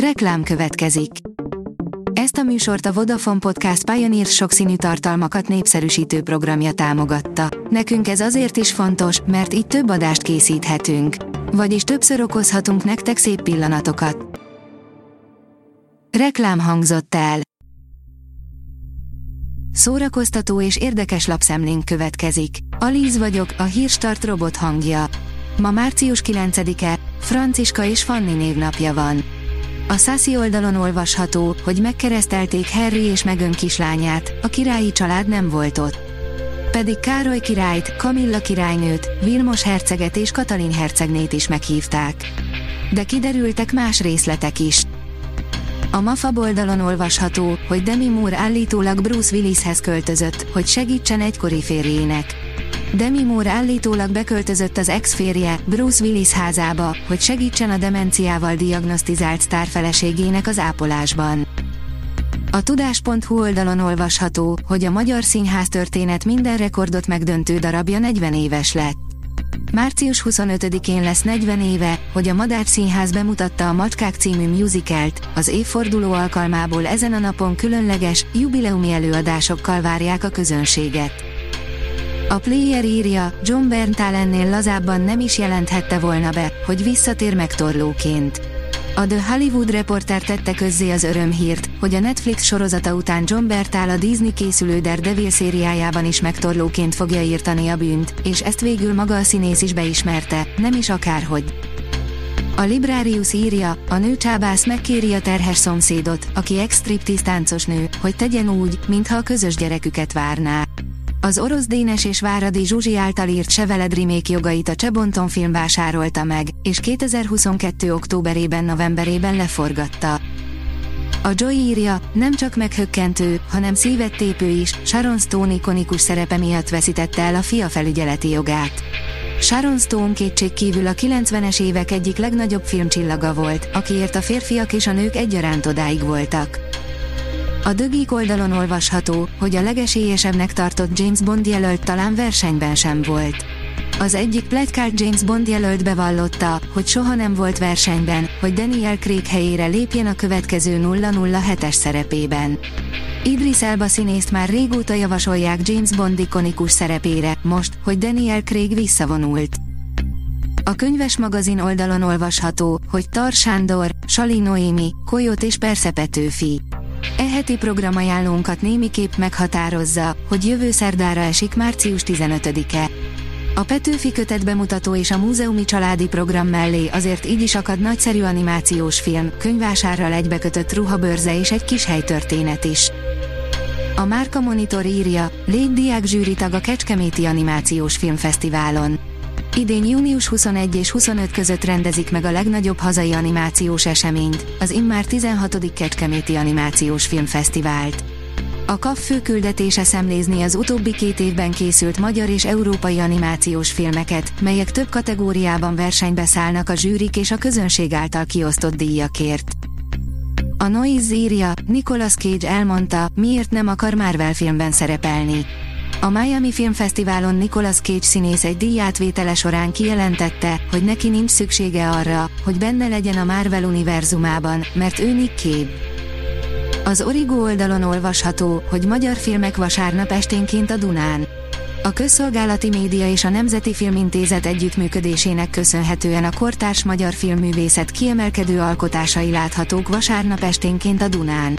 Reklám következik. Ezt a műsort a Vodafone Podcast Pioneer sokszínű tartalmakat népszerűsítő programja támogatta. Nekünk ez azért is fontos, mert így több adást készíthetünk. Vagyis többször okozhatunk nektek szép pillanatokat. Reklám hangzott el. Szórakoztató és érdekes lapszemlénk következik. Alíz vagyok, a hírstart robot hangja. Ma március 9-e, Franciska és Fanni névnapja van. A Sassy oldalon olvasható, hogy megkeresztelték Harry és Meghan kislányát, a királyi család nem volt ott. Pedig Károly királyt, Kamilla királynőt, Vilmos herceget és Katalin hercegnét is meghívták. De kiderültek más részletek is. A MAFA oldalon olvasható, hogy Demi Moore állítólag Bruce Willishez költözött, hogy segítsen egykori férjének. Demi Moore állítólag beköltözött az ex-férje, Bruce Willis házába, hogy segítsen a demenciával diagnosztizált sztárfeleségének az ápolásban. A tudás.hu oldalon olvasható, hogy a magyar színház történet minden rekordot megdöntő darabja 40 éves lett. Március 25-én lesz 40 éve, hogy a Madár Színház bemutatta a Macskák című musicalt, az évforduló alkalmából ezen a napon különleges, jubileumi előadásokkal várják a közönséget. A player írja, John Berntal ennél lazábban nem is jelenthette volna be, hogy visszatér megtorlóként. A The Hollywood Reporter tette közzé az örömhírt, hogy a Netflix sorozata után John Bertal a Disney készülő Daredevil szériájában is megtorlóként fogja írtani a bűnt, és ezt végül maga a színész is beismerte, nem is akárhogy. A Librarius írja, a nőcsábász megkéri a terhes szomszédot, aki ex-striptease táncos nő, hogy tegyen úgy, mintha a közös gyereküket várná. Az orosz Dénes és Váradi Zsuzsi által írt Seveled remake jogait a Csebonton film vásárolta meg, és 2022. októberében novemberében leforgatta. A Joy írja, nem csak meghökkentő, hanem szívet tépő is, Sharon Stone ikonikus szerepe miatt veszítette el a fia felügyeleti jogát. Sharon Stone kétség kívül a 90-es évek egyik legnagyobb filmcsillaga volt, akiért a férfiak és a nők egyaránt odáig voltak. A dögik oldalon olvasható, hogy a legesélyesebbnek tartott James Bond jelölt talán versenyben sem volt. Az egyik pletykált James Bond jelölt bevallotta, hogy soha nem volt versenyben, hogy Daniel Craig helyére lépjen a következő 007-es szerepében. Idris Elba színészt már régóta javasolják James Bond ikonikus szerepére, most, hogy Daniel Craig visszavonult. A könyves magazin oldalon olvasható, hogy Tar Sándor, Sali Noémi, Koyot és persze Petőfi. E heti programajánlónkat némiképp meghatározza, hogy jövő szerdára esik március 15-e. A Petőfi kötet bemutató és a múzeumi családi program mellé azért így is akad nagyszerű animációs film, könyvásárral egybekötött ruhabörze és egy kis helytörténet is. A Márka Monitor írja, légy diák tag a Kecskeméti Animációs Filmfesztiválon. Idén június 21 és 25 között rendezik meg a legnagyobb hazai animációs eseményt, az immár 16. Kecskeméti Animációs Filmfesztivált. A KAF főküldetése szemlézni az utóbbi két évben készült magyar és európai animációs filmeket, melyek több kategóriában versenybe szállnak a zsűrik és a közönség által kiosztott díjakért. A Noise írja, Nicolas Cage elmondta, miért nem akar Marvel filmben szerepelni. A Miami Filmfesztiválon Nicolas Cage színész egy díjátvétele során kijelentette, hogy neki nincs szüksége arra, hogy benne legyen a Marvel univerzumában, mert ő Nick Cage. Az Origo oldalon olvasható, hogy magyar filmek vasárnap esténként a Dunán. A Közszolgálati Média és a Nemzeti Filmintézet együttműködésének köszönhetően a kortárs magyar filmművészet kiemelkedő alkotásai láthatók vasárnap esténként a Dunán.